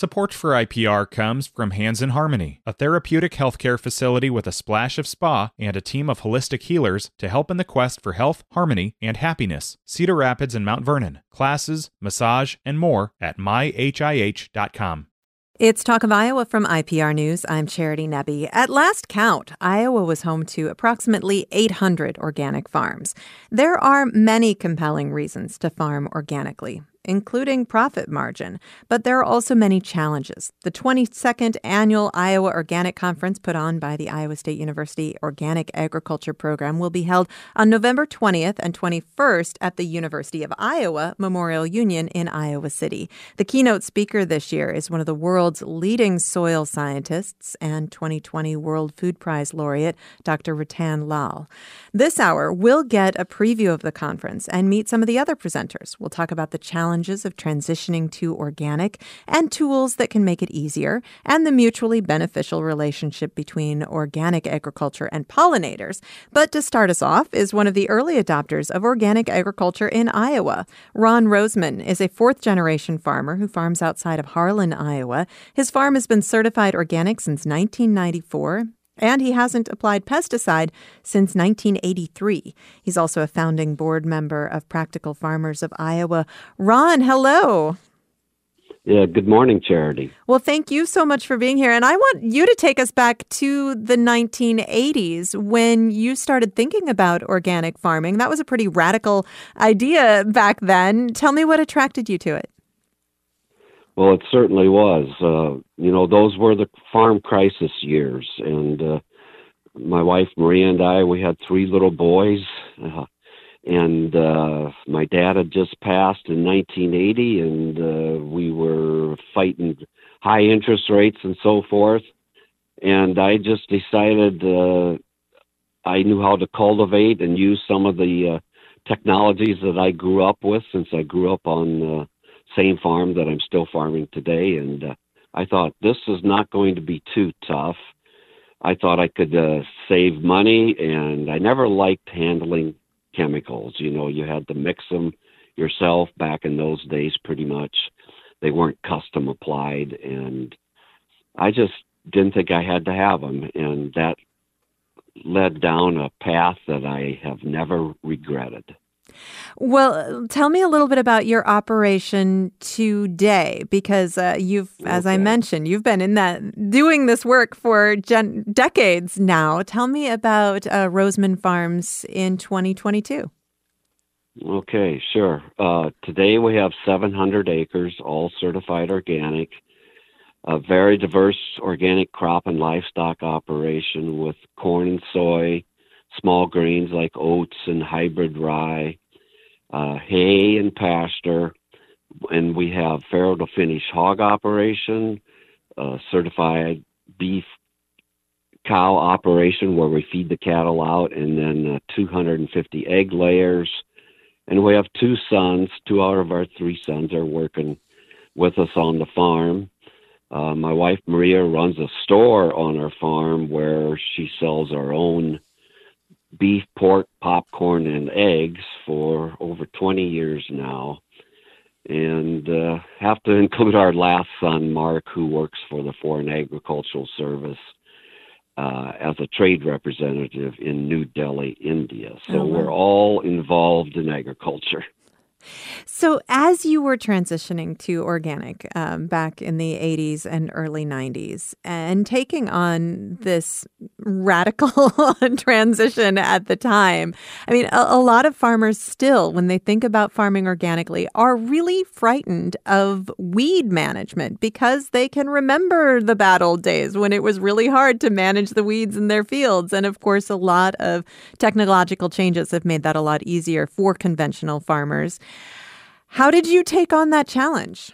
Support for IPR comes from Hands in Harmony, a therapeutic healthcare facility with a splash of spa and a team of holistic healers to help in the quest for health, harmony, and happiness. Cedar Rapids and Mount Vernon. Classes, massage, and more at myhih.com. It's Talk of Iowa from IPR News. I'm Charity Nebbe. At last count, Iowa was home to approximately 800 organic farms. There are many compelling reasons to farm organically including profit margin. But there are also many challenges. The 22nd annual Iowa Organic Conference, put on by the Iowa State University Organic Agriculture Program, will be held on November 20th and 21st at the University of Iowa Memorial Union in Iowa City. The keynote speaker this year is one of the world's leading soil scientists and 2020 World Food Prize laureate, Dr. Rattan Lal. This hour, we'll get a preview of the conference and meet some of the other presenters. We'll talk about the challenges challenges of transitioning to organic and tools that can make it easier, and the mutually beneficial relationship between organic agriculture and pollinators. But to start us off is one of the early adopters of organic agriculture in Iowa. Ron Rosmann is a fourth generation farmer who farms outside of Harlan, Iowa. His farm has been certified organic since 1994 and he hasn't applied pesticide since 1983. He's also a founding board member of Practical Farmers of Iowa. Ron, hello. Yeah, good morning, Charity. Well, thank you so much for being here. And I want you to take us back to the 1980s when you started thinking about organic farming. That was a pretty radical idea back then. Tell me what attracted you to it. Well, it certainly was. Uh, you know, those were the farm crisis years, and uh, my wife Maria and I, we had three little boys, uh, and uh, my dad had just passed in 1980, and uh, we were fighting high interest rates and so forth. And I just decided uh, I knew how to cultivate and use some of the uh, technologies that I grew up with, since I grew up on. Uh, same farm that I'm still farming today. And uh, I thought this is not going to be too tough. I thought I could uh, save money, and I never liked handling chemicals. You know, you had to mix them yourself back in those days, pretty much. They weren't custom applied, and I just didn't think I had to have them, and that led down a path that I have never regretted. Well, tell me a little bit about your operation today, because uh, you've, okay. as I mentioned, you've been in that doing this work for gen- decades now. Tell me about uh, Rosmann Farms in 2022. Okay, sure. Uh, today we have 700 acres, all certified organic. A very diverse organic crop and livestock operation with corn and soy, small grains like oats and hybrid rye, uh, hay and pasture, and we have farrow to finish hog operation, uh, certified beef cow operation where we feed the cattle out, and then uh, 250 egg layers. And we have two sons. Two out of our three sons are working with us on the farm. Uh, my wife Maria runs a store on our farm where she sells our own beef, pork, popcorn, and eggs for over 20 years now. And uh, have to include our last son, Mark, who works for the Foreign Agricultural Service uh, as a trade representative in New Delhi, India. So oh, wow. we're all involved in agriculture. So, as you were transitioning to organic um, back in the 80s and early 90s and taking on this radical transition at the time, I mean, a, a, lot of farmers still, when they think about farming organically, are really frightened of weed management because they can remember the bad old days when it was really hard to manage the weeds in their fields. And of course, a lot of technological changes have made that a lot easier for conventional farmers. How did you take on that challenge?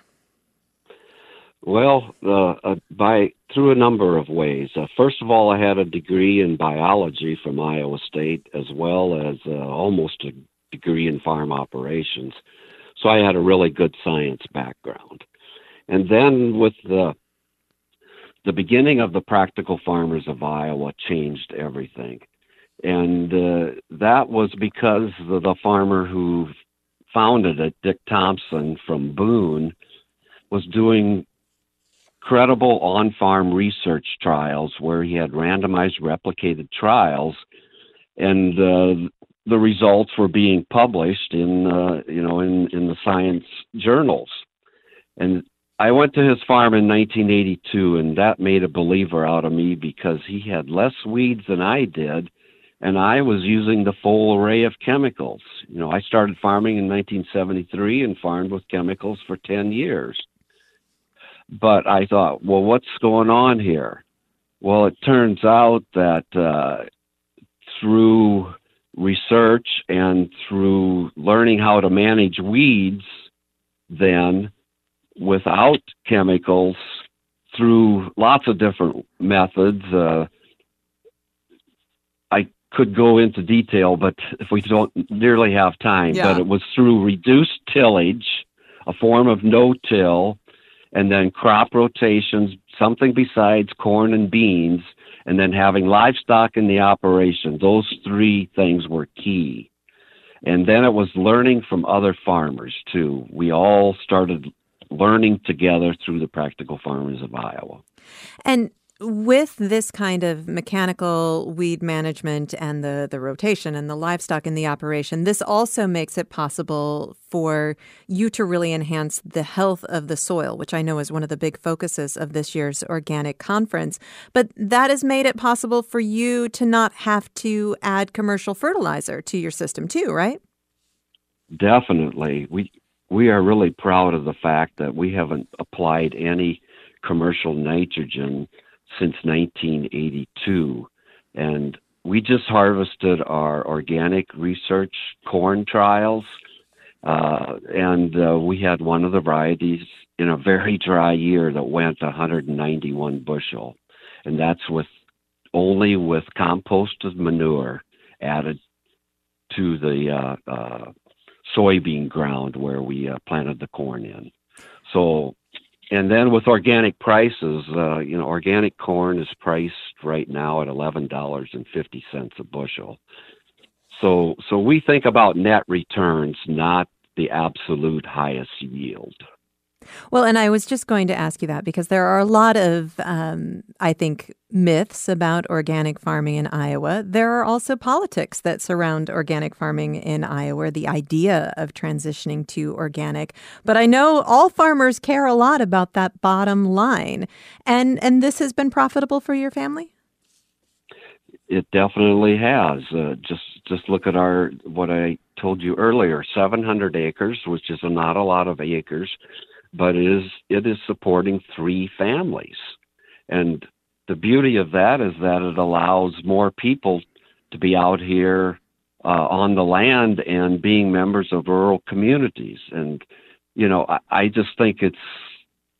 Well, uh, uh, by through a number of ways. Uh, first of all, I had a degree in biology from Iowa State, as well as uh, almost a degree in farm operations. So I had a really good science background. And then with the the beginning of the Practical Farmers of Iowa changed everything. And uh, that was because the, the farmer who founded it, Dick Thompson from Boone, was doing incredible on farm research trials where he had randomized replicated trials, and uh, the results were being published in uh, you know in in the science journals. And I went to his farm in 1982 and that made a believer out of me because he had less weeds than I did and I was using the full array of chemicals. You know I started farming in 1973 and farmed with chemicals for 10 years. But I thought well what's going on here? Well it turns out that uh, through research and through learning how to manage weeds then without chemicals through lots of different methods uh, could go into detail but if we don't nearly have time Yeah. but it was through reduced tillage a form of no-till and then crop rotations something besides corn and beans and then having livestock in the operation. Those three things were key. And then it was learning from other farmers too. We all started learning together through the Practical Farmers of Iowa. And with this kind of mechanical weed management and the, the rotation and the livestock in the operation, this also makes it possible for you to really enhance the health of the soil, which I know is one of the big focuses of this year's organic conference. But that has made it possible for you to not have to add commercial fertilizer to your system, too, right? Definitely. We we are really proud of the fact that we haven't applied any commercial nitrogen since 1982 and we just harvested our organic research corn trials uh, and uh, we had one of the varieties in a very dry year that went 191 bushel and that's with only with composted manure added to the uh, uh, soybean ground where we uh, planted the corn in. So, and then with organic prices, uh, you know, organic corn is priced right now at eleven dollars and fifty cents a bushel. So, so we think about net returns, not the absolute highest yield. Well, and I was just going to ask you that because there are a lot of, um, I think, myths about organic farming in Iowa. There are also politics that surround organic farming in Iowa, the idea of transitioning to organic. But I know all farmers care a lot about that bottom line. And, and this has been profitable for your family? It definitely has. Uh, just just look at our what I told you earlier, 700 acres, which is not a lot of acres, but it is it is supporting three families, and the beauty of that is that it allows more people to be out here uh, on the land and being members of rural communities. And you know, I, I just think it's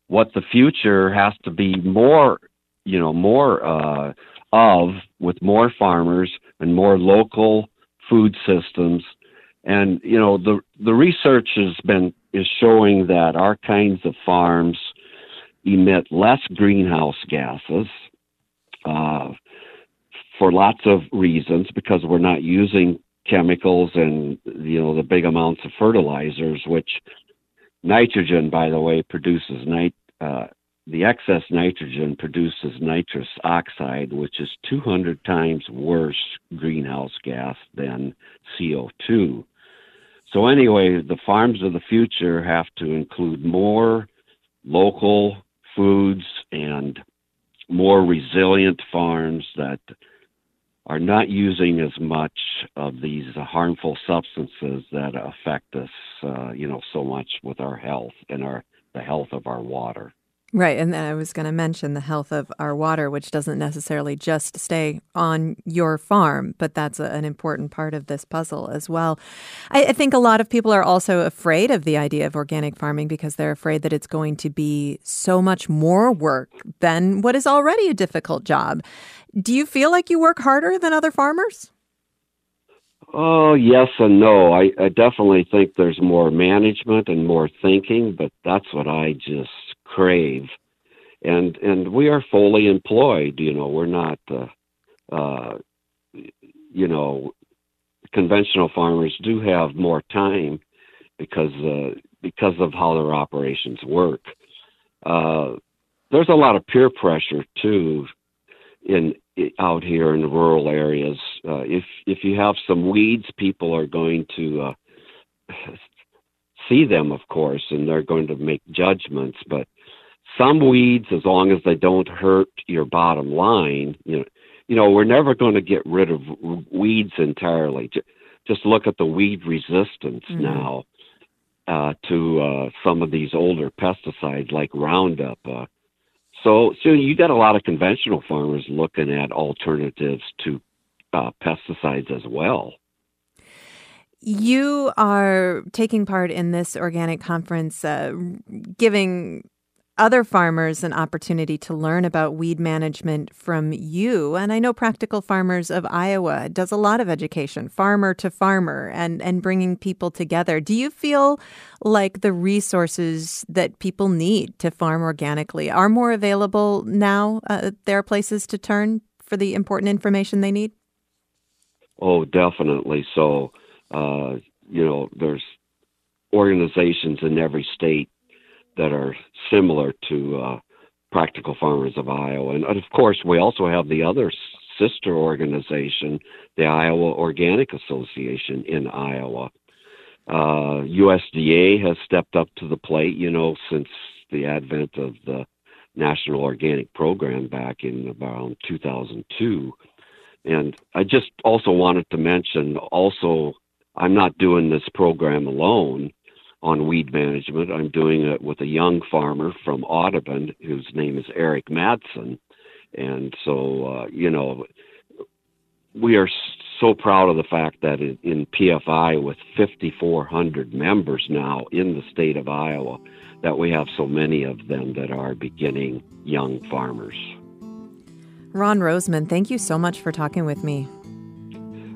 what the future has to be more, you know, more uh, of with more farmers and more local food systems. And you know, the the research has been is showing that our kinds of farms emit less greenhouse gases uh, for lots of reasons because we're not using chemicals and you know the big amounts of fertilizers which nitrogen by the way produces nit uh, the excess nitrogen produces nitrous oxide which is 200 times worse greenhouse gas than CO2 so anyway the farms of the future have to include more local foods and more resilient farms that are not using as much of these harmful substances that affect us, uh, you know, so much with our health and our the health of our water. Right. And then I was going to mention the health of our water, which doesn't necessarily just stay on your farm, but that's a, an important part of this puzzle as well. I, I think a lot of people are also afraid of the idea of organic farming because they're afraid that it's going to be so much more work than what is already a difficult job. Do you feel like you work harder than other farmers? Oh, yes and no. I, I definitely think there's more management and more thinking, but that's what I just crave. And and we are fully employed. You know, we're not, uh, uh, you know, conventional farmers do have more time because uh, because of how their operations work. Uh, there's a lot of peer pressure too in out here in the rural areas. Uh, if if you have some weeds, people are going to uh, see them, of course, and they're going to make judgments. But some weeds, as long as they don't hurt your bottom line, you know, you know, we're never going to get rid of weeds entirely. Just look at the weed resistance mm-hmm. now uh, to uh, some of these older pesticides like Roundup. Uh, so, so you got a lot of conventional farmers looking at alternatives to uh, pesticides as well. You are taking part in this organic conference, uh, giving other farmers an opportunity to learn about weed management from you. And I know Practical Farmers of Iowa does a lot of education, farmer to farmer, and, and bringing people together. Do you feel like the resources that people need to farm organically are more available now? Uh, there are places to turn for the important information they need? Oh, definitely. So, uh, you know, there's organizations in every state that are similar to uh, Practical Farmers of Iowa. And of course, we also have the other sister organization, the Iowa Organic Association in Iowa. Uh, USDA has stepped up to the plate, you know, since the advent of the National Organic Program back in around 2002. And I just also wanted to mention also, I'm not doing this program alone on weed management. I'm doing it with a young farmer from Audubon whose name is Eric Madsen. And so, uh, you know, we are so proud of the fact that in, in PFI, with 5,400 members now in the state of Iowa, that we have so many of them that are beginning young farmers. Ron Rosmann, thank you so much for talking with me.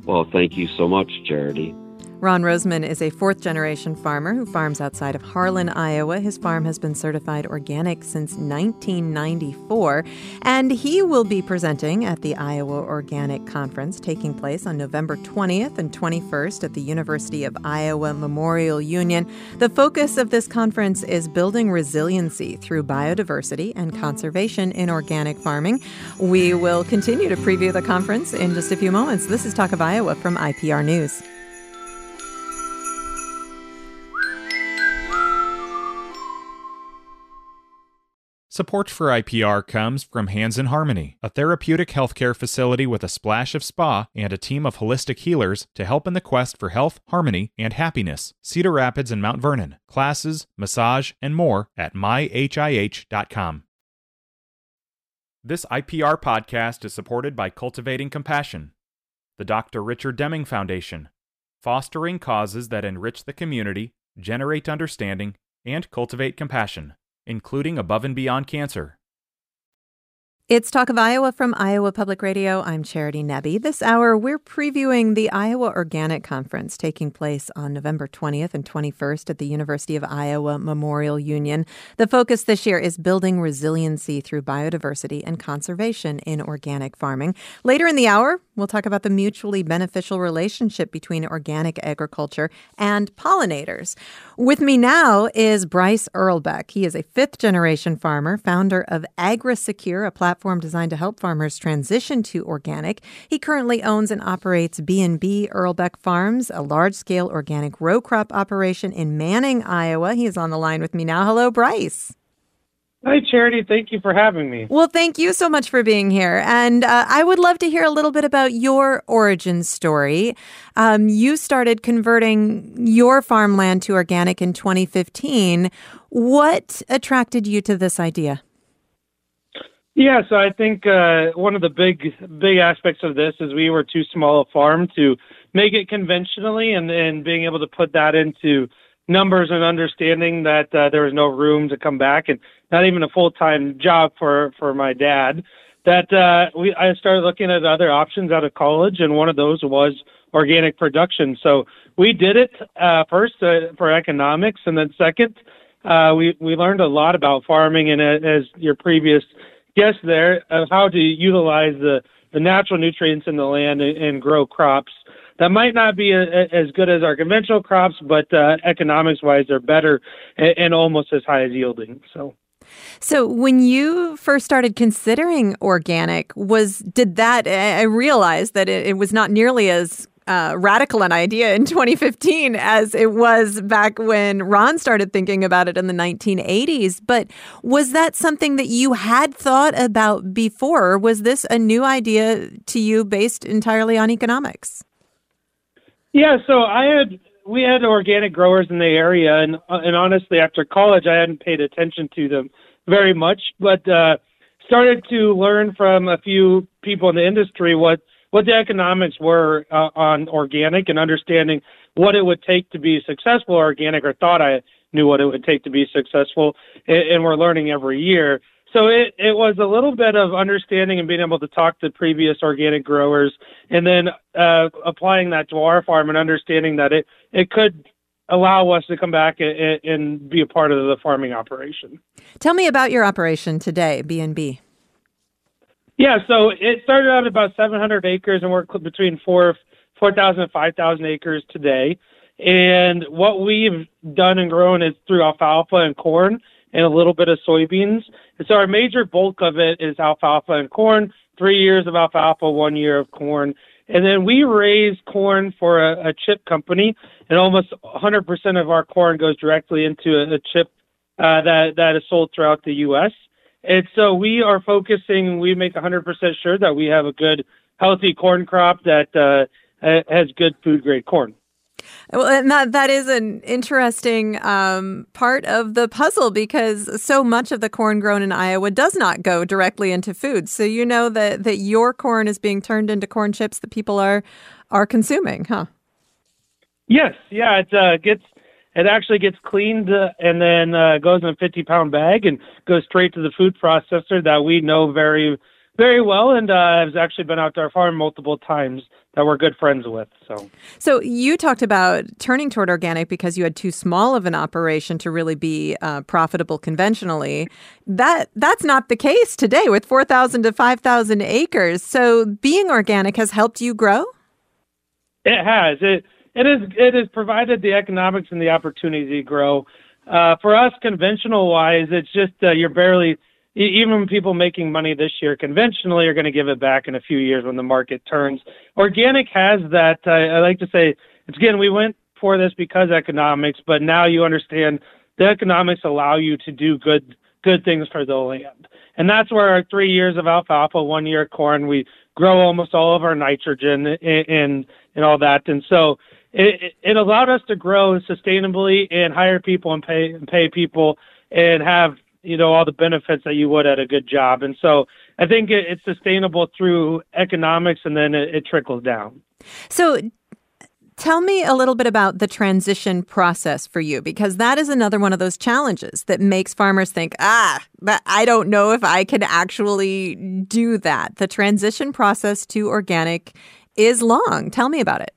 Well, thank you so much, Charity. Ron Rosmann is a fourth generation farmer who farms outside of Harlan, Iowa. His farm has been certified organic since 1994, and he will be presenting at the Iowa Organic Conference taking place on November 20th and 21st at the University of Iowa Memorial Union. The focus of this conference is building resiliency through biodiversity and conservation in organic farming. We will continue to preview the conference in just a few moments. This is Talk of Iowa from IPR News. Support for IPR comes from Hands in Harmony, a therapeutic healthcare facility with a splash of spa and a team of holistic healers to help in the quest for health, harmony, and happiness. Cedar Rapids and Mount Vernon. Classes, massage, and more at myhih.com. This IPR podcast is supported by Cultivating Compassion, the Dr. Richard Deming Foundation, fostering causes that enrich the community, generate understanding, and cultivate compassion including Above and Beyond Cancer. It's Talk of Iowa from Iowa Public Radio. I'm Charity Nebbe. This hour, we're previewing the Iowa Organic Conference taking place on November 20th and 21st at the University of Iowa Memorial Union. The focus this year is building resiliency through biodiversity and conservation in organic farming. Later in the hour, we'll talk about the mutually beneficial relationship between organic agriculture and pollinators. With me now is Bryce Irlbeck. He is a fifth generation farmer, founder of AgriSecure, a platform platform designed to help farmers transition to organic. He currently owns and operates B&B Irlbeck Farms, a large-scale organic row crop operation in Manning, Iowa. He is on the line with me now. Hello, Bryce. Hi, Charity. Thank you for having me. Well, thank you so much for being here. And uh, I would love to hear a little bit about your origin story. Um, you started converting your farmland to organic in 2015. What attracted you to this idea? Yeah, so I think uh, one of the big big aspects of this is we were too small a farm to make it conventionally, and and being able to put that into numbers and understanding that uh, there was no room to come back and not even a full time job for for my dad. That uh, we I started looking at other options out of college, and one of those was organic production. So we did it uh, first uh, for economics, and then second, uh, we we learned a lot about farming. And uh, as your previous guess there of how to utilize the, the natural nutrients in the land and, and grow crops that might not be a, a, as good as our conventional crops, but uh, economics wise, they're better and, and, almost as high as yielding. So. So when you first started considering organic, was did that I realized that it, it was not nearly as uh, radical an idea in 2015 as it was back when Ron started thinking about it in the 1980s. But was that something that you had thought about before? Or was this a new idea to you based entirely on economics? Yeah, so I had we had organic growers in the area, and uh, and honestly, after college, I hadn't paid attention to them very much, but uh, started to learn from a few people in the industry what what the economics were uh, on organic and understanding what it would take to be successful organic, or thought I knew what it would take to be successful, and, and we're learning every year. So it, it was a little bit of understanding and being able to talk to previous organic growers, and then uh, applying that to our farm and understanding that it it could allow us to come back and, and be a part of the farming operation. Tell me about your operation today, B and B. Yeah, so it started out about 700 acres, and we're between four 4,000 and 5,000 acres today. And what we've done and grown is through alfalfa and corn and a little bit of soybeans. And so our major bulk of it is alfalfa and corn, three years of alfalfa, one year of corn. And then we raise corn for a, a chip company, and almost 100% of our corn goes directly into a, a chip uh, that, that is sold throughout the U.S. And so we are focusing, we make 100% sure that we have a good, healthy corn crop that uh, has good food grade corn. Well, and that that is an interesting um, part of the puzzle because so much of the corn grown in Iowa does not go directly into food. So you know that that your corn is being turned into corn chips that people are are consuming, huh? Yes, yeah, it uh, gets it actually gets cleaned uh, and then uh, goes in a 50 pound bag and goes straight to the food processor that we know very, very well and uh, has actually been out to our farm multiple times that we're good friends with. So, so you talked about turning toward organic because you had too small of an operation to really be uh, profitable conventionally. That that's not the case today with 4,000 to 5,000 acres. So, being organic has helped you grow. It has. It it is it has provided the economics and the opportunity to grow. Uh, for us, conventional wise, it's just uh, you're barely even people making money this year conventionally are going to give it back in a few years when the market turns. Organic has that. Uh, I like to say it's again we went for this because economics, but now you understand the economics allow you to do good good things for the land, and that's where our three years of alfalfa, one year corn, we grow almost all of our nitrogen and and, and all that, and so it, it allowed us to grow sustainably and hire people and pay and pay people and have you know all the benefits that you would at a good job. And so I think it, it's sustainable through economics, and then it, it trickles down. So Tell me a little bit about the transition process for you, because that is another one of those challenges that makes farmers think, ah, but I don't know if I can actually do that. The transition process to organic is long. Tell me about it.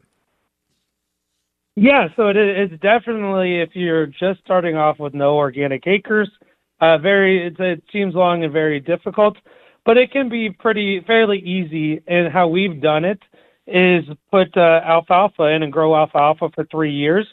Yeah, so it is definitely if you're just starting off with no organic acres, uh, very it seems long and very difficult, but it can be pretty fairly easy. And how we've done it is put uh, alfalfa in and grow alfalfa for three years.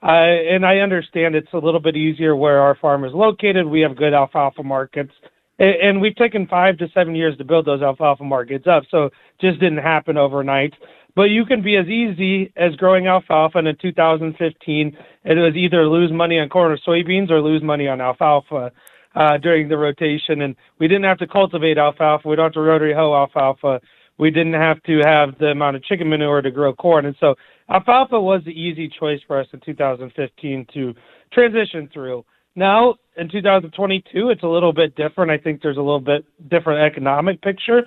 Uh, and I understand it's a little bit easier where our farm is located. We have good alfalfa markets, and, and we've taken five to seven years to build those alfalfa markets up. So just didn't happen overnight. But you can be as easy as growing alfalfa. And in 2015, it was either lose money on corn or soybeans or lose money on alfalfa uh, during the rotation. And we didn't have to cultivate alfalfa. We don't have to rotary hoe alfalfa. We didn't have to have the amount of chicken manure to grow corn. And so alfalfa was the easy choice for us in 2015 to transition through. Now in 2022, it's a little bit different. I think there's a little bit different economic picture.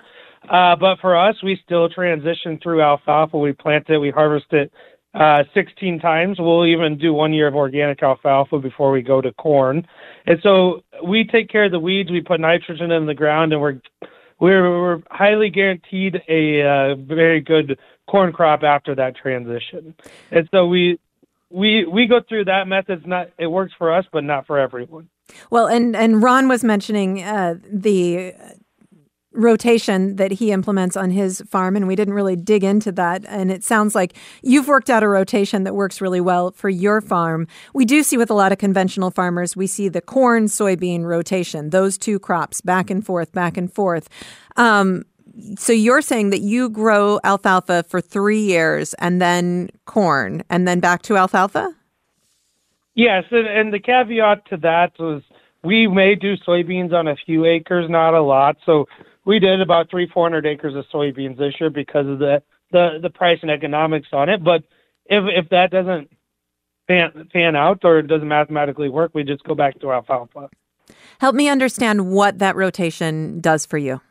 Uh, but for us, we still transition through alfalfa. We plant it, we harvest it uh, 16 times. We'll even do one year of organic alfalfa before we go to corn. And so we take care of the weeds. We put nitrogen in the ground, and we're we're, we're highly guaranteed a uh, very good corn crop after that transition. And so we we we go through that method. It's not it works for us, but not for everyone. Well, and and Ron was mentioning uh, the rotation that he implements on his farm, and we didn't really dig into that. And it sounds like you've worked out a rotation that works really well for your farm. We do see with a lot of conventional farmers, we see the corn soybean rotation, those two crops back and forth, back and forth. Um, so you're saying that you grow alfalfa for three years and then corn and then back to alfalfa? Yes, and, and the caveat to that was we may do soybeans on a few acres, not a lot. So we did about three, four hundred acres of soybeans this year because of the the the price and economics on it. But if if that doesn't pan pan out or it doesn't mathematically work, we just go back to alfalfa. Help me understand what that rotation does for you.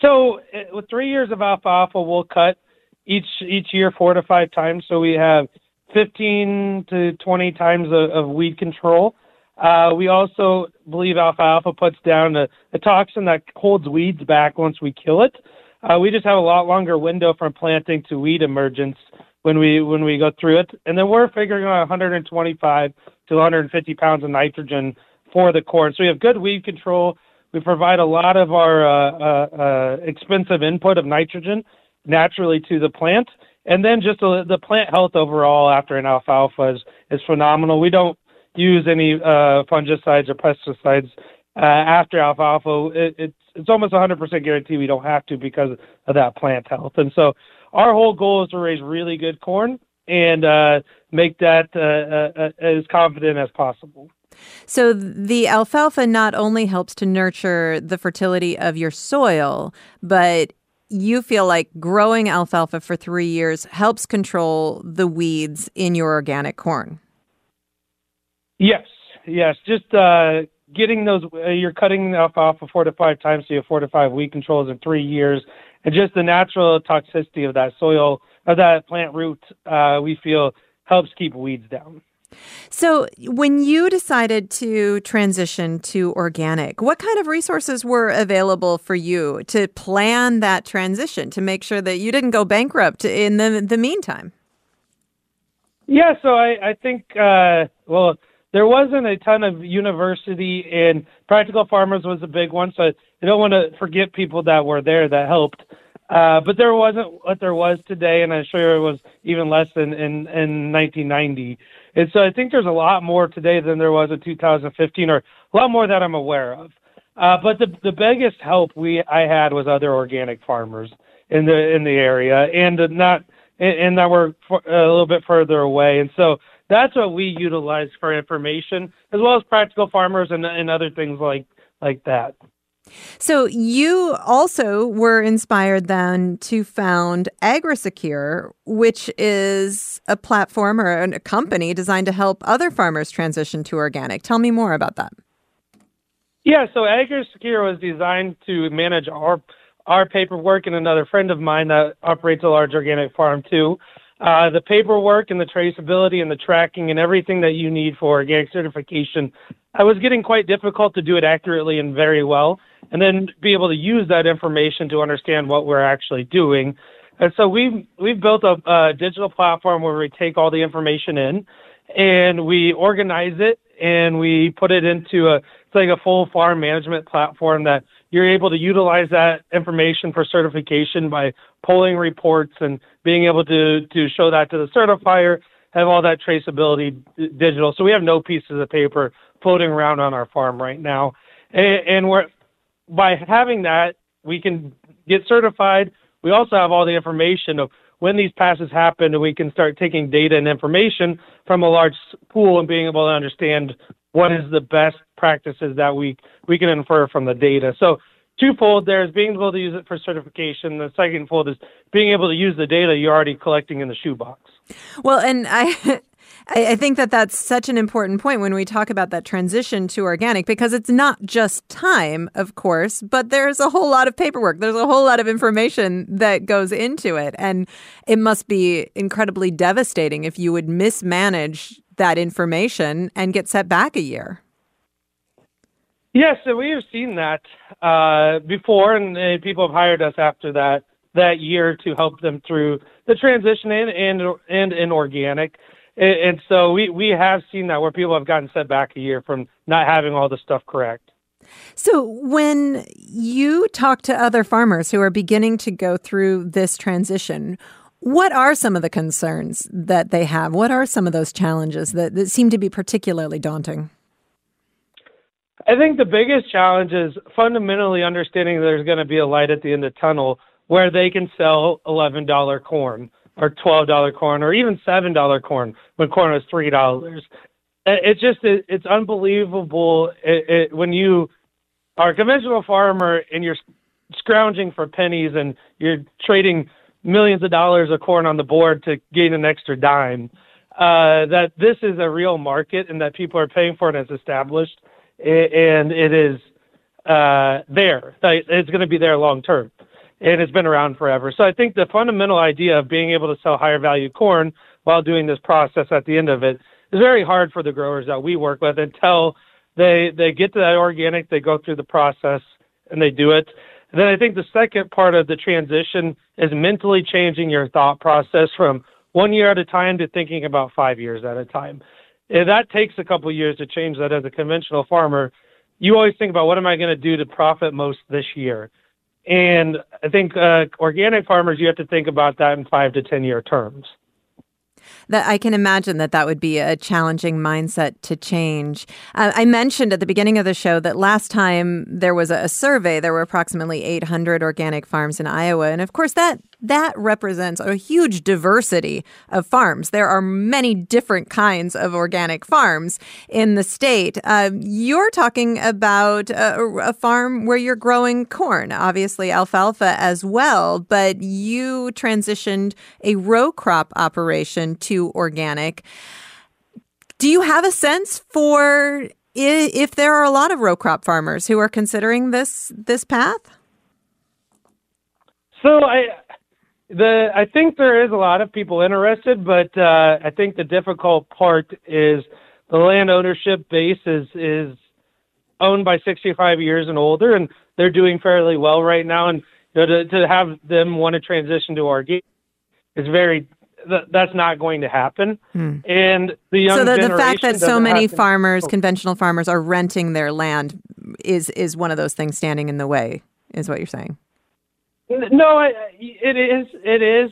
So eh, with three years of alfalfa, we'll cut each each year four to five times. So we have 15 to 20 times of, of weed control. Uh, we also believe alfalfa puts down a, a, toxin that holds weeds back once we kill it. Uh, we just have a lot longer window from planting to weed emergence when we when we go through it, and then we're figuring on 125 to 150 pounds of nitrogen for the corn. So we have good weed control. We provide a lot of our uh, uh, uh expensive input of nitrogen naturally to the plant, and then just the, the plant health overall after an alfalfa is, is phenomenal. We don't use any uh, fungicides or pesticides uh, after alfalfa. It, it's it's almost 100% guarantee we don't have to because of that plant health. And so our whole goal is to raise really good corn and uh, make that uh, uh, as confident as possible. So the alfalfa not only helps to nurture the fertility of your soil, but you feel like growing alfalfa for three years helps control the weeds in your organic corn. Yes, yes. Just uh, getting those, uh, you're cutting off alfalfa four to five times, so you have four to five weed controls in three years. And just the natural toxicity of that soil, of that plant root, uh, we feel helps keep weeds down. So, when you decided to transition to organic, what kind of resources were available for you to plan that transition to make sure that you didn't go bankrupt in the the meantime? Yeah, so I, I think, uh, well, there wasn't a ton of university and practical farmers was a big one so i don't want to forget people that were there that helped. Uh, but there wasn't what there was today and i'm sure it was even less in, in, in 1990 and so i think there's a lot more today than there was in 2015 or a lot more that i'm aware of. Uh, but the the biggest help we i had was other organic farmers in the in the area and not and that were a little bit further away. And so that's what we utilize for information, as well as practical farmers and, and other things like like that. So you also were inspired then to found AgriSecure, which is a platform or a company designed to help other farmers transition to organic. Tell me more about that. Yeah, so AgriSecure was designed to manage our our paperwork and another friend of mine that operates a large organic farm too. Uh, the paperwork and the traceability and the tracking and everything that you need for organic certification, I was getting quite difficult to do it accurately and very well, and then be able to use that information to understand what we're actually doing. And so we've we've built a, a digital platform where we take all the information in, and we organize it and we put it into a it's like a full farm management platform that you're able to utilize that information for certification by pulling reports and being able to to show that to the certifier, have all that traceability digital. So we have no pieces of paper floating around on our farm right now, and, and we're by having that we can get certified. We also have all the information of when these passes happen, and we can start taking data and information from a large pool and being able to understand what is the best practices that we we can infer from the data. So twofold there is being able to use it for certification. The second fold is being able to use the data you're already collecting in the shoebox. Well, and I. I think that that's such an important point when we talk about that transition to organic because it's not just time, of course, but there's a whole lot of paperwork. There's a whole lot of information that goes into it. And it must be incredibly devastating if you would mismanage that information and get set back a year. Yes, so we have seen that uh, before, and, and, people have hired us after that that year to help them through the transition and and in organic. And, and so we we have seen that where people have gotten set back a year from not having all the stuff correct. So, when you talk to other farmers who are beginning to go through this transition, what are some of the concerns that they have? What are some of those challenges that, that seem to be particularly daunting? I think the biggest challenge is fundamentally understanding there's going to be a light at the end of the tunnel where they can sell $11 corn or $12 corn or even $7 corn when corn was $3. Uh, it's just, it's unbelievable it, it, when you are a conventional farmer and you're scrounging for pennies and you're trading millions of dollars of corn on the board to gain an extra dime. Uh, that this is a real market and that people are paying for it as established, and it is uh, there. It's going to be there long term, and it's been around forever. So I think the fundamental idea of being able to sell higher value corn while doing this process at the end of it is very hard for the growers that we work with until they they get to that organic, they go through the process, and they do it. And then I think the second part of the transition is mentally changing your thought process from one year at a time to thinking about five years at a time. And that takes a couple years to change that as a conventional farmer. You always think about what am I going to do to profit most this year? And I think uh, organic farmers, you have to think about that in five to 10 year terms that I can imagine that that would be a challenging mindset to change. Uh, I mentioned at the beginning of the show that last time there was a, a survey, there were approximately 800 organic farms in Iowa, and of course that that represents a huge diversity of farms. There are many different kinds of organic farms in the state. Uh, you're talking about a, a, farm where you're growing corn, obviously alfalfa as well, but you transitioned a row crop operation to organic. Do you have a sense for if there are a lot of row crop farmers who are considering this this path? So I the I think there is a lot of people interested, but uh, I think the difficult part is the land ownership base is is owned by 65 years and older, and they're doing fairly well right now. And you know, to to have them want to transition to organic is very that's not going to happen. Hmm. And the young so the, the fact that so many farmers, conventional farmers, are renting their land is is one of those things standing in the way. Is what you're saying? No, it is. It is.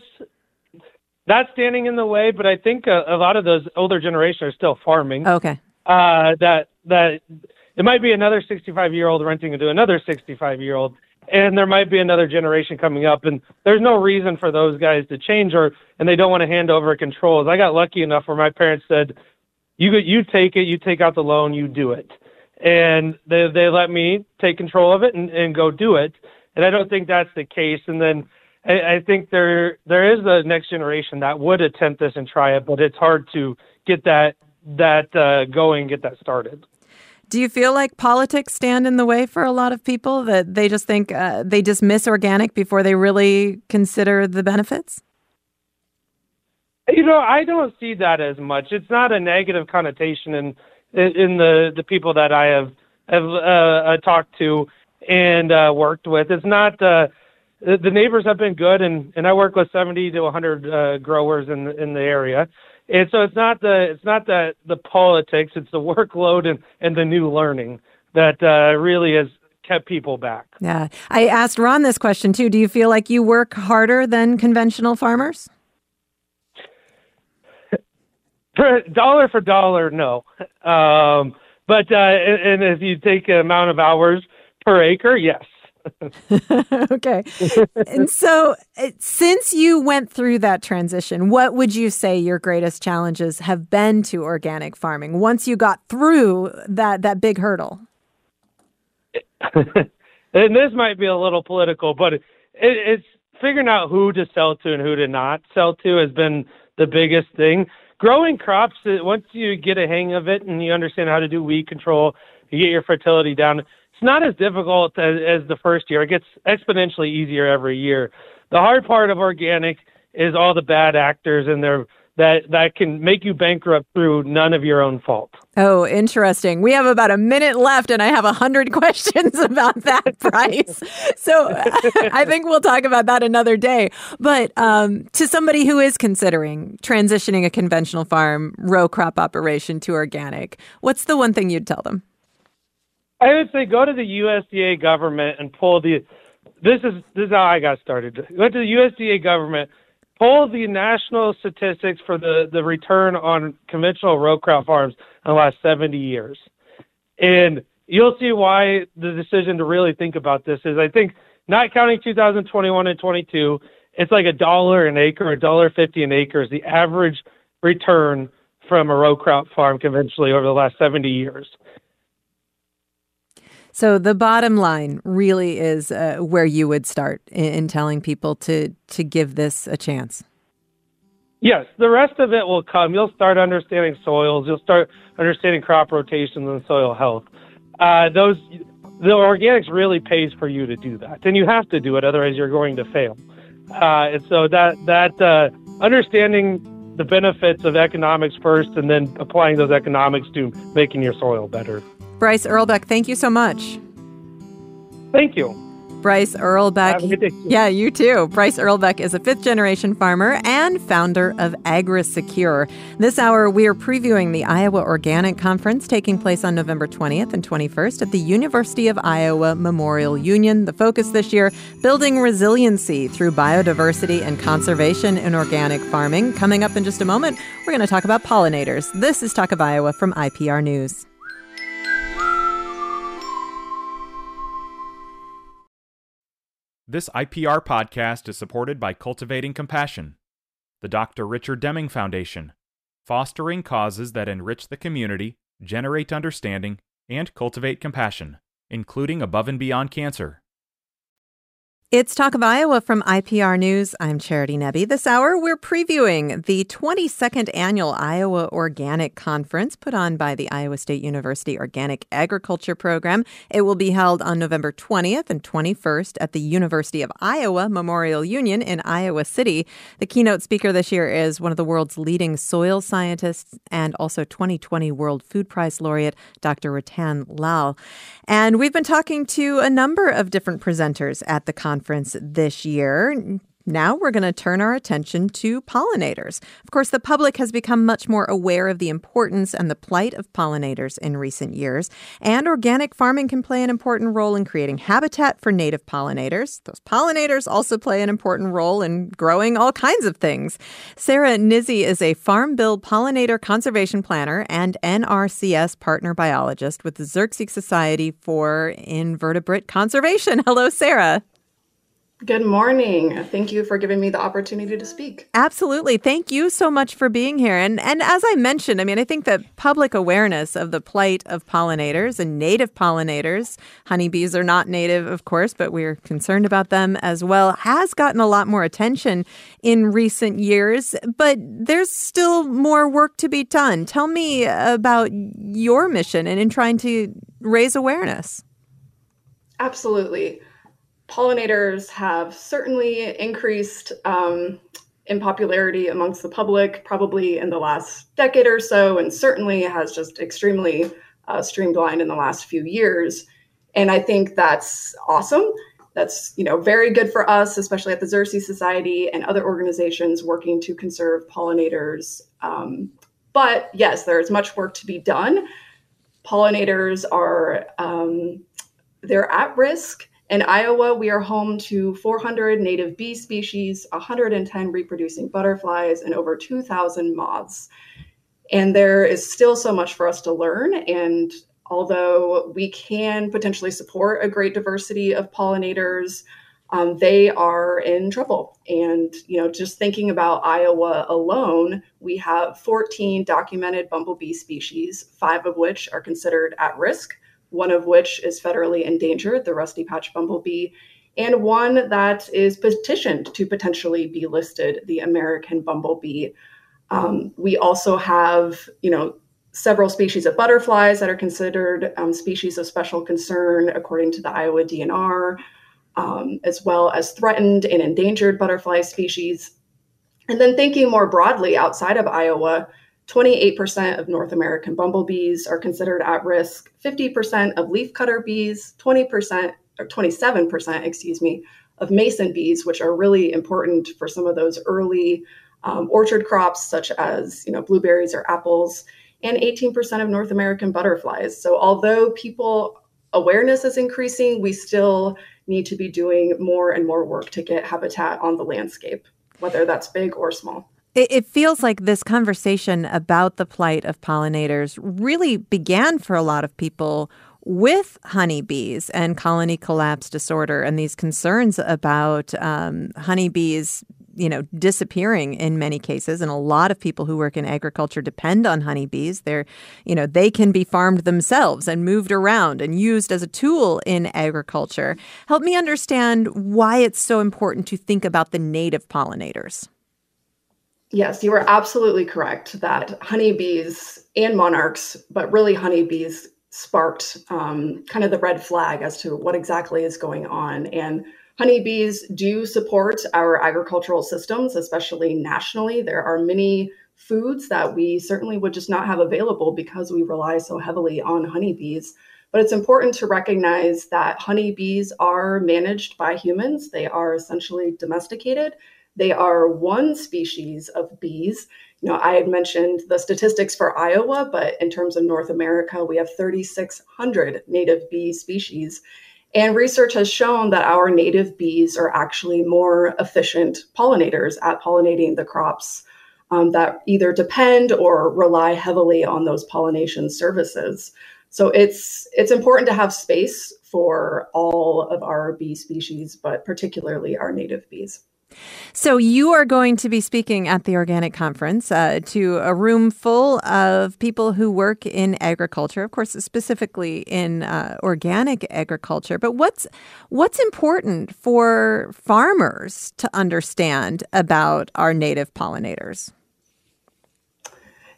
That's standing in the way, but I think a, a lot of those older generation are still farming. Okay. Uh, that that it might be another 65 year old renting to another 65 year old, and there might be another generation coming up, and there's no reason for those guys to change, or and they don't want to hand over controls. I got lucky enough where my parents said, "You you take it, you take out the loan, you do it," and they they let me take control of it and, and go do it and I don't think that's the case. And then I, I think there there is a next generation that would attempt this and try it, but it's hard to get that that uh, going, get that started. Do you feel like politics stand in the way for a lot of people that they just think uh, they dismiss organic before they really consider the benefits? You know, I don't see that as much. It's not a negative connotation in in the the people that I have have uh, uh talked to and uh, worked with. It's not uh, the neighbors have been good, and and I work with 70 to 100 uh, growers in in the area. And so it's not the it's not the the politics, it's the workload and and the new learning that uh, really has kept people back. Yeah, I asked Ron this question too. Do you feel like you work harder than conventional farmers? For dollar for dollar, no. Um, but uh, and, and if you take the amount of hours per acre, yes. okay. and so, uh, since you went through that transition, what would you say your greatest challenges have been to organic farming once you got through that that big hurdle? and this might be a little political, but it, it's figuring out who to sell to and who to not sell to has been the biggest thing. Growing crops, uh, once you get a hang of it and you understand how to do weed control, you get your fertility down it's not as difficult as, as the first year. It gets exponentially easier every year. The hard part of organic is all the bad actors and their that that can make you bankrupt through none of your own fault. Oh, interesting. We have about a minute left, and I have a hundred questions about that price. so I think we'll talk about that another day. But um, to somebody who is considering transitioning a conventional farm row crop operation to organic, what's the one thing you'd tell them? I would say go to the USDA government and pull the. This is this is how I got started. Go to the USDA government, pull the national statistics for the the return on conventional row crop farms in the last 70 years, and you'll see why the decision to really think about this is. I think not counting 2021 and 22, it's like a dollar an acre, a dollar fifty an acre is the average return from a row crop farm conventionally over the last 70 years. So the bottom line really is uh, where you would start in, in telling people to to give this a chance. Yes, the rest of it will come. You'll start understanding soils. You'll start understanding crop rotations and soil health. Uh, those the organics really pays for you to do that, and you have to do it, otherwise you're going to fail. Uh, and so that that uh, understanding the benefits of economics first, and then applying those economics to making your soil better. Bryce Irlbeck, thank you so much. Thank you. Bryce Irlbeck. Yeah, you too. Bryce Irlbeck is a fifth generation farmer and founder of AgriSecure. This hour, we are previewing the Iowa Organic Conference taking place on November 20th and 21st at the University of Iowa Memorial Union. The focus this year building resiliency through biodiversity and conservation in organic farming. Coming up in just a moment, we're going to talk about pollinators. This is Talk of Iowa from IPR News. This IPR podcast is supported by Cultivating Compassion, the Dr. Richard Deming Foundation, fostering causes that enrich the community, generate understanding, and cultivate compassion, including above and beyond cancer. It's Talk of Iowa from IPR News. I'm Charity Nebbe. This hour, we're previewing the 22nd annual Iowa Organic Conference put on by the Iowa State University Organic Agriculture Program. It will be held on November 20th and 21st at the University of Iowa Memorial Union in Iowa City. The keynote speaker this year is one of the world's leading soil scientists and also 2020 World Food Prize laureate, Dr. Rattan Lal. And we've been talking to a number of different presenters at the conference conference this year. Now we're going to turn our attention to pollinators. Of course, the public has become much more aware of the importance and the plight of pollinators in recent years, and organic farming can play an important role in creating habitat for native pollinators. Those pollinators also play an important role in growing all kinds of things. Sarah Nizzi is a Farm Bill pollinator conservation planner and NRCS partner biologist with the Xerces Society for Invertebrate Conservation. Hello, Sarah. Good morning. Thank you for giving me the opportunity to speak. Absolutely. Thank you so much for being here. And and as I mentioned, I mean, I think that public awareness of the plight of pollinators and native pollinators, honeybees are not native, of course, but we're concerned about them as well, has gotten a lot more attention in recent years, but there's still more work to be done. Tell me about your mission and in trying to raise awareness. Absolutely pollinators have certainly increased um, in popularity amongst the public, probably in the last decade or so, and certainly has just extremely uh, streamlined in the last few years. And I think that's awesome. That's you know very good for us, especially at the Xerces Society and other organizations working to conserve pollinators. Um, but yes, there is much work to be done. Pollinators are um, they're at risk in Iowa, we are home to 400 native bee species, 110 reproducing butterflies, and over 2,000 moths. And there is still so much for us to learn. And although we can potentially support a great diversity of pollinators, um, they are in trouble. And you know, just thinking about Iowa alone, we have 14 documented bumblebee species, five of which are considered at risk one of which is federally endangered, the rusty patch bumblebee, and one that is petitioned to potentially be listed, the American bumblebee. Um, we also have, you know, several species of butterflies that are considered um, species of special concern according to the Iowa DNR, um, as well as threatened and endangered butterfly species. And then thinking more broadly outside of Iowa, 28% of North American bumblebees are considered at risk, 50% of leafcutter bees, 20% or 27%, excuse me, of mason bees, which are really important for some of those early um, orchard crops such as you know blueberries or apples, and 18% of North American butterflies. So although people awareness is increasing, we still need to be doing more and more work to get habitat on the landscape, whether that's big or small. It, feels like this conversation about the plight of pollinators really began for a lot of people with honeybees and colony collapse disorder and these concerns about um, honeybees you know disappearing in many cases. And a lot of people who work in agriculture depend on honeybees. They're you know they can be farmed themselves and moved around and used as a tool in agriculture. Help me understand why it's so important to think about the native pollinators Yes, you are absolutely correct that honeybees and monarchs, but really honeybees sparked um, kind of the red flag as to what exactly is going on. And honeybees do support our agricultural systems, especially nationally. There are many foods that we certainly would just not have available because we rely so heavily on honeybees. But it's important to recognize that honeybees are managed by humans. They are essentially domesticated. They are one species of bees you know, I had mentioned the statistics for Iowa, but in terms of North America, we have 3,600 native bee species. And research has shown that our native bees are actually more efficient pollinators at pollinating the crops um, that either depend or rely heavily on those pollination services. So it's it's important to have space for all of our bee species, but particularly our native bees. So, you are going to be speaking at the Organic Conference uh, to a room full of people who work in agriculture, of course, specifically in uh, organic agriculture. But what's what's important for farmers to understand about our native pollinators?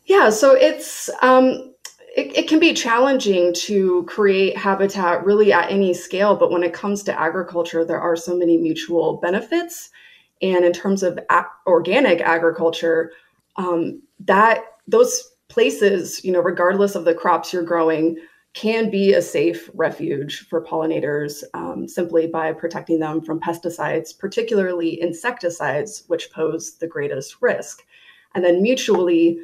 Yeah, so it's um, it, it, can be challenging to create habitat really at any scale, but when it comes to agriculture, there are so many mutual benefits and in terms of a- organic agriculture, um, that those places, you know, regardless of the crops you're growing, can be a safe refuge for pollinators um, simply by protecting them from pesticides, particularly insecticides, which pose the greatest risk. And then mutually,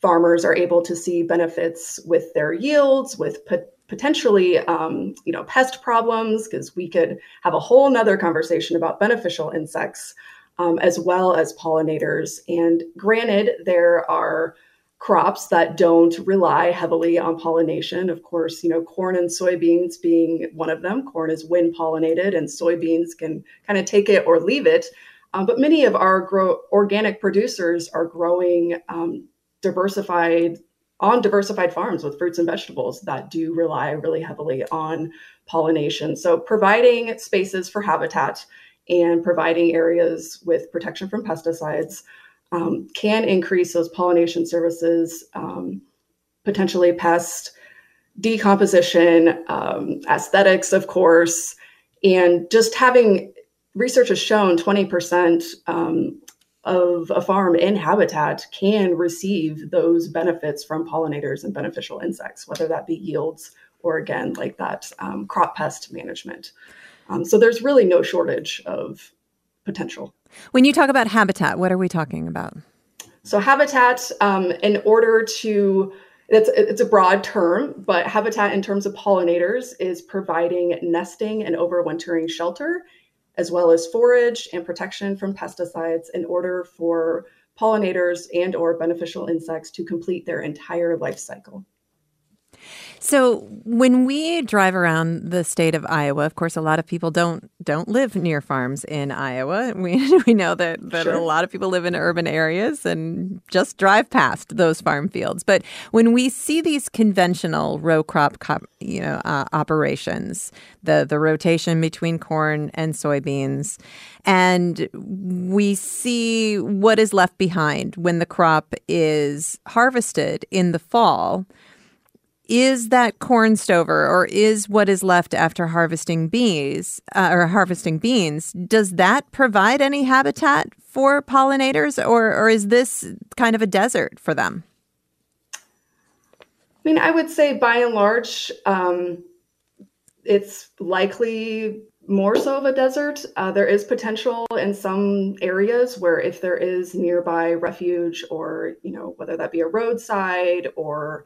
farmers are able to see benefits with their yields, with potentially um, you know pest problems because we could have a whole nother conversation about beneficial insects um, as well as pollinators. And granted there are crops that don't rely heavily on pollination. Of course you know corn and soybeans being one of them. Corn is wind pollinated and soybeans can kind of take it or leave it. Um, but many of our grow- organic producers are growing um, diversified on diversified farms with fruits and vegetables that do rely really heavily on pollination. So, providing spaces for habitat and providing areas with protection from pesticides um, can increase those pollination services, um, potentially pest decomposition, um, aesthetics, of course, and just having research has shown 20% um, of a farm in habitat can receive those benefits from pollinators and beneficial insects, whether that be yields or again, like that um, crop pest management. Um, so there's really no shortage of potential. When you talk about habitat, what are we talking about? So habitat, um, in order to it's, it's a broad term, but habitat in terms of pollinators is providing nesting and overwintering shelter as well as forage and protection from pesticides in order for pollinators and or beneficial insects to complete their entire life cycle. So when we drive around the state of Iowa, of course, a lot of people don't don't live near farms in Iowa. We we know that that sure. a lot of people live in urban areas and just drive past those farm fields. But when we see these conventional row crop, you know, uh, operations, the the rotation between corn and soybeans, and we see what is left behind when the crop is harvested in the fall is that corn stover or is what is left after harvesting bees uh, or harvesting beans does that provide any habitat for pollinators or or is this kind of a desert for them? I mean i would say by and large um, it's likely more so of a desert. Uh, there is potential in some areas where if there is nearby refuge or you know whether that be a roadside or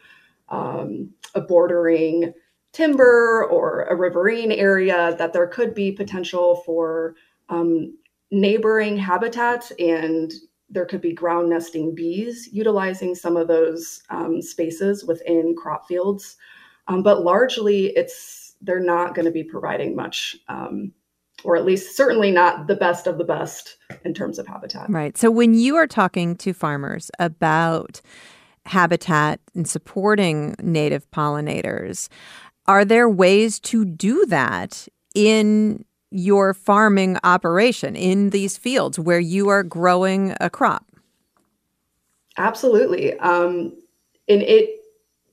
um, a bordering timber or a riverine area, that there could be potential for um, neighboring habitats and there could be ground nesting bees utilizing some of those um, spaces within crop fields. Um, but largely, it's they're not going to be providing much, um, or at least certainly not the best of the best in terms of habitat. Right. So when you are talking to farmers about habitat and supporting native pollinators, are there ways to do that in your farming operation in these fields where you are growing a crop? Absolutely. Um, and it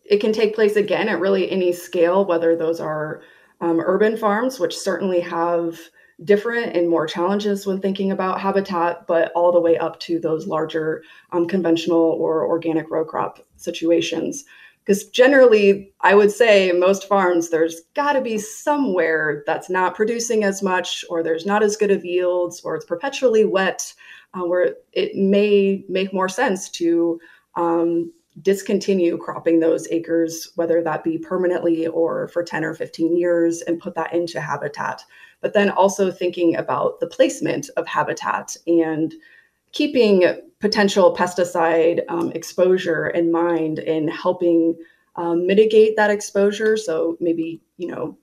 it can take place again at really any scale, whether those are um, urban farms, which certainly have different and more challenges when thinking about habitat, but all the way up to those larger um, conventional or organic row crop situations. Because generally i would say most farms there's got to be somewhere that's not producing as much or there's not as good of yields or it's perpetually wet uh, where it may make more sense to um, discontinue cropping those acres whether that be permanently or for 10 or 15 years and put that into habitat but then also thinking about the placement of habitat and keeping potential pesticide um, exposure in mind in helping um, mitigate that exposure. So maybe, you know,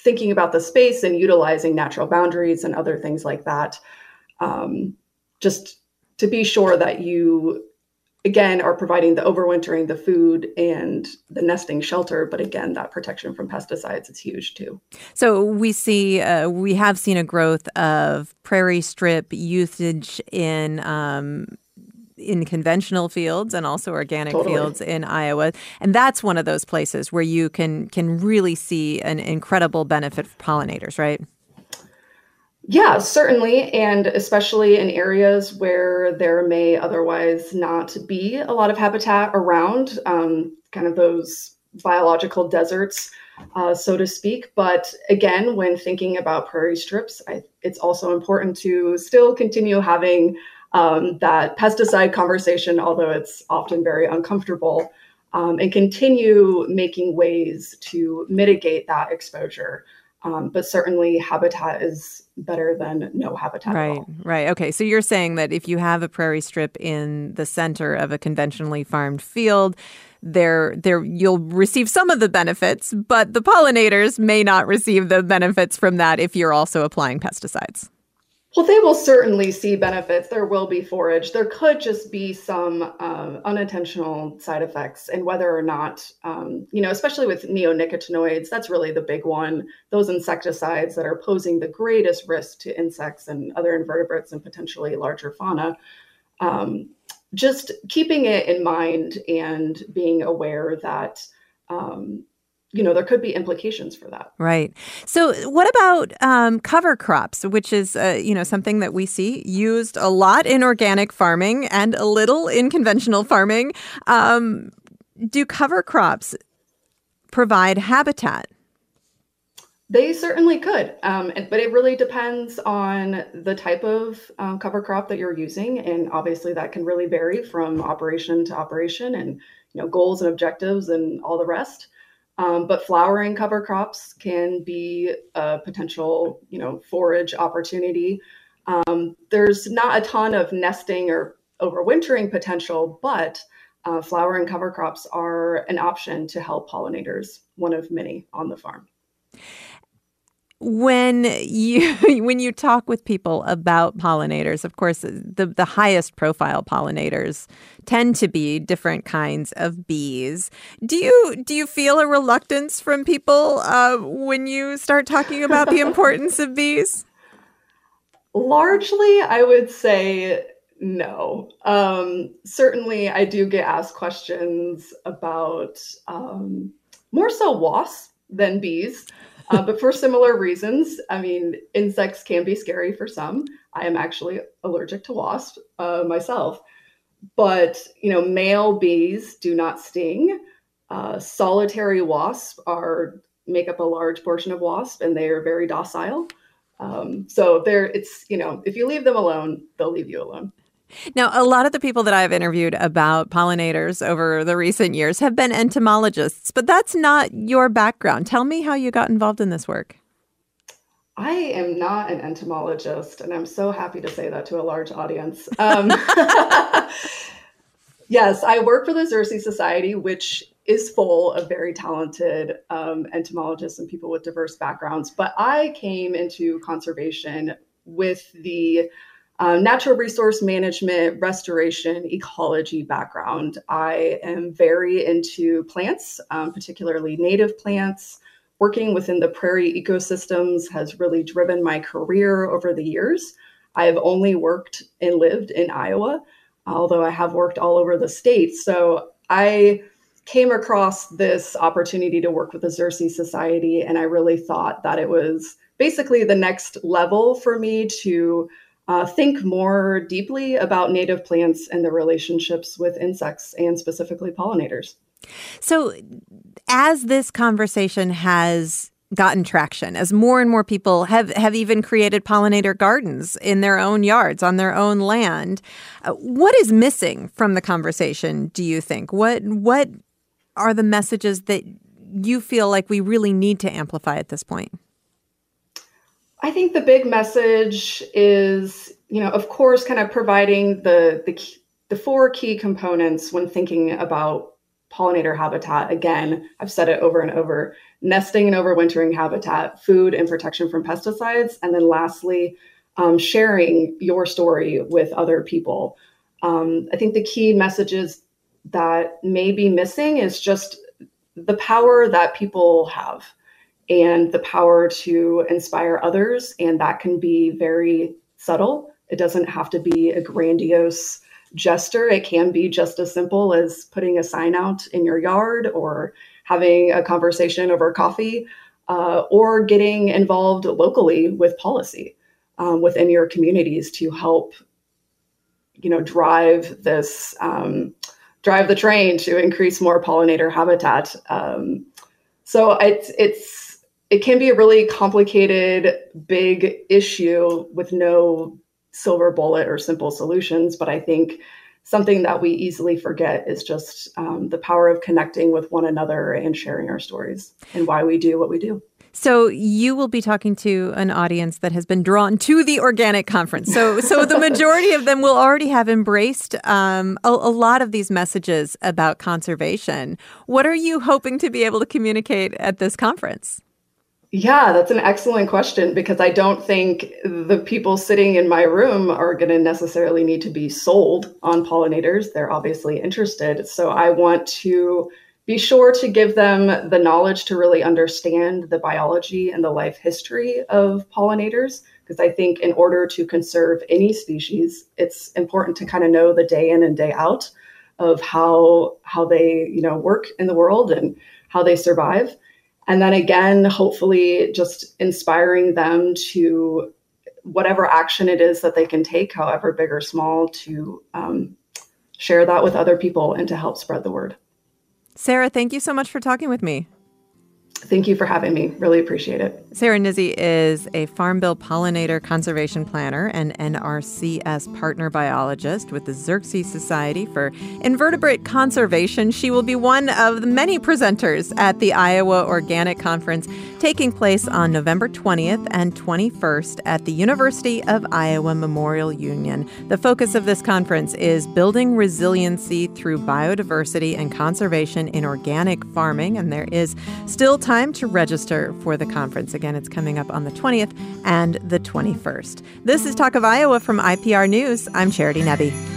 thinking about the space and utilizing natural boundaries and other things like that. Um, just to be sure that you again are providing the overwintering the food and the nesting shelter but again that protection from pesticides is huge too so we see uh, we have seen a growth of prairie strip usage in um, in conventional fields and also organic totally. fields in Iowa. And that's one of those places where you can can really see an incredible benefit for pollinators, right? Yeah, certainly. And especially in areas where there may otherwise not be a lot of habitat around, um, kind of those biological deserts, uh, so to speak. But again, when thinking about prairie strips, I, it's also important to still continue having um, that pesticide conversation, although it's often very uncomfortable, um, and continue making ways to mitigate that exposure. Um, but certainly habitat is better than no habitat right right. Okay so you're saying that if you have a prairie strip in the center of a conventionally farmed field there there you'll receive some of the benefits but the pollinators may not receive the benefits from that if you're also applying pesticides well, they will certainly see benefits. There will be forage. There could just be some uh, unintentional side effects, and whether or not, um, you know, especially with neonicotinoids, that's really the big one. Those insecticides that are posing the greatest risk to insects and other invertebrates and potentially larger fauna. Um, just keeping it in mind and being aware that um, you know there could be implications for that. Right. So what about um, cover crops which is uh, you know something that we see used a lot in organic farming and a little in conventional farming. Um, do cover crops provide habitat? They certainly could, um, but it really depends on the type of um, cover crop that you're using, and obviously that can really vary from operation to operation, and you know goals and objectives and all the rest. Um, but flowering cover crops can be a potential, you know, forage opportunity. Um, there's not a ton of nesting or overwintering potential, but uh, flowering cover crops are an option to help pollinators, one of many on the farm when you when you talk with people about pollinators of course the the highest profile pollinators tend to be different kinds of bees. Do you do you feel a reluctance from people uh, when you start talking about the importance of bees? Largely i would say no. Um, certainly i do get asked questions about um, more so wasps than bees uh, but for similar reasons. I mean, insects can be scary for some. I am actually allergic to wasps uh, myself. But, you know, male bees do not sting. Uh, solitary wasps are make up a large portion of wasp and they are very docile. Um, so there it's, you know, if you leave them alone, they'll leave you alone. Now, a lot of the people that I've interviewed about pollinators over the recent years have been entomologists, but that's not your background. Tell me how you got involved in this work. I am not an entomologist, and I'm so happy to say that to a large audience. Um, yes, I work for the Xerces Society, which is full of very talented um, entomologists and people with diverse backgrounds. But I came into conservation with the um, natural resource management, restoration, ecology background. I am very into plants, um, particularly native plants. Working within the prairie ecosystems has really driven my career over the years. I have only worked and lived in Iowa, although I have worked all over the state. So I came across this opportunity to work with the Xerces Society, and I really thought that it was basically the next level for me to uh, think more deeply about native plants and the relationships with insects and specifically pollinators. So, as this conversation has gotten traction, as more and more people have, have even created pollinator gardens in their own yards, on their own land, uh, what is missing from the conversation, do you think? What, what are the messages that you feel like we really need to amplify at this point? I think the big message is, you know, of course, kind of providing the the the four key components when thinking about pollinator habitat. Again, I've said it over and over: nesting and overwintering habitat, food and protection from pesticides, and then lastly, um, sharing your story with other people. Um, I think the key messages that may be missing is just the power that people have and the power to inspire others. And that can be very subtle. It doesn't have to be a grandiose gesture. It can be just as simple as putting a sign out in your yard or having a conversation over coffee uh, or getting involved locally with policy um, within your communities to help you know drive this um, drive the train to increase more pollinator habitat um, so it's it's it can be a really complicated, big issue with no silver bullet or simple solutions. But I think something that we easily forget is just um, the power of connecting with one another and sharing our stories and why we do what we do. So you will be talking to an audience that has been drawn to the organic conference. So, so the majority of them will already have embraced um, a, a, lot of these messages about conservation. What are you hoping to be able to communicate at this conference? Yeah, that's an excellent question because I don't think the people sitting in my room are going to necessarily need to be sold on pollinators. They're obviously interested. So I want to be sure to give them the knowledge to really understand the biology and the life history of pollinators. Because I think in order to conserve any species, it's important to kind of know the day in and day out of how how they you know work in the world and how they survive and then again hopefully just inspiring them to whatever action it is that they can take however big or small to um, share that with other people and to help spread the word. Sarah thank you so much for talking with me Thank you for having me. Really appreciate it. Sarah Nizzi is a Farm Bill pollinator conservation planner and NRCS partner biologist with the Xerces Society for Invertebrate Conservation. She will be one of the many presenters at the Iowa Organic Conference taking place on November 20th and 21st at the University of Iowa Memorial Union. The focus of this conference is building resiliency through biodiversity and conservation in organic farming, and there is still time to register for the conference. Again, it's coming up on the 20th and the 21st. This is Talk of Iowa from IPR News. I'm Charity Nebbe.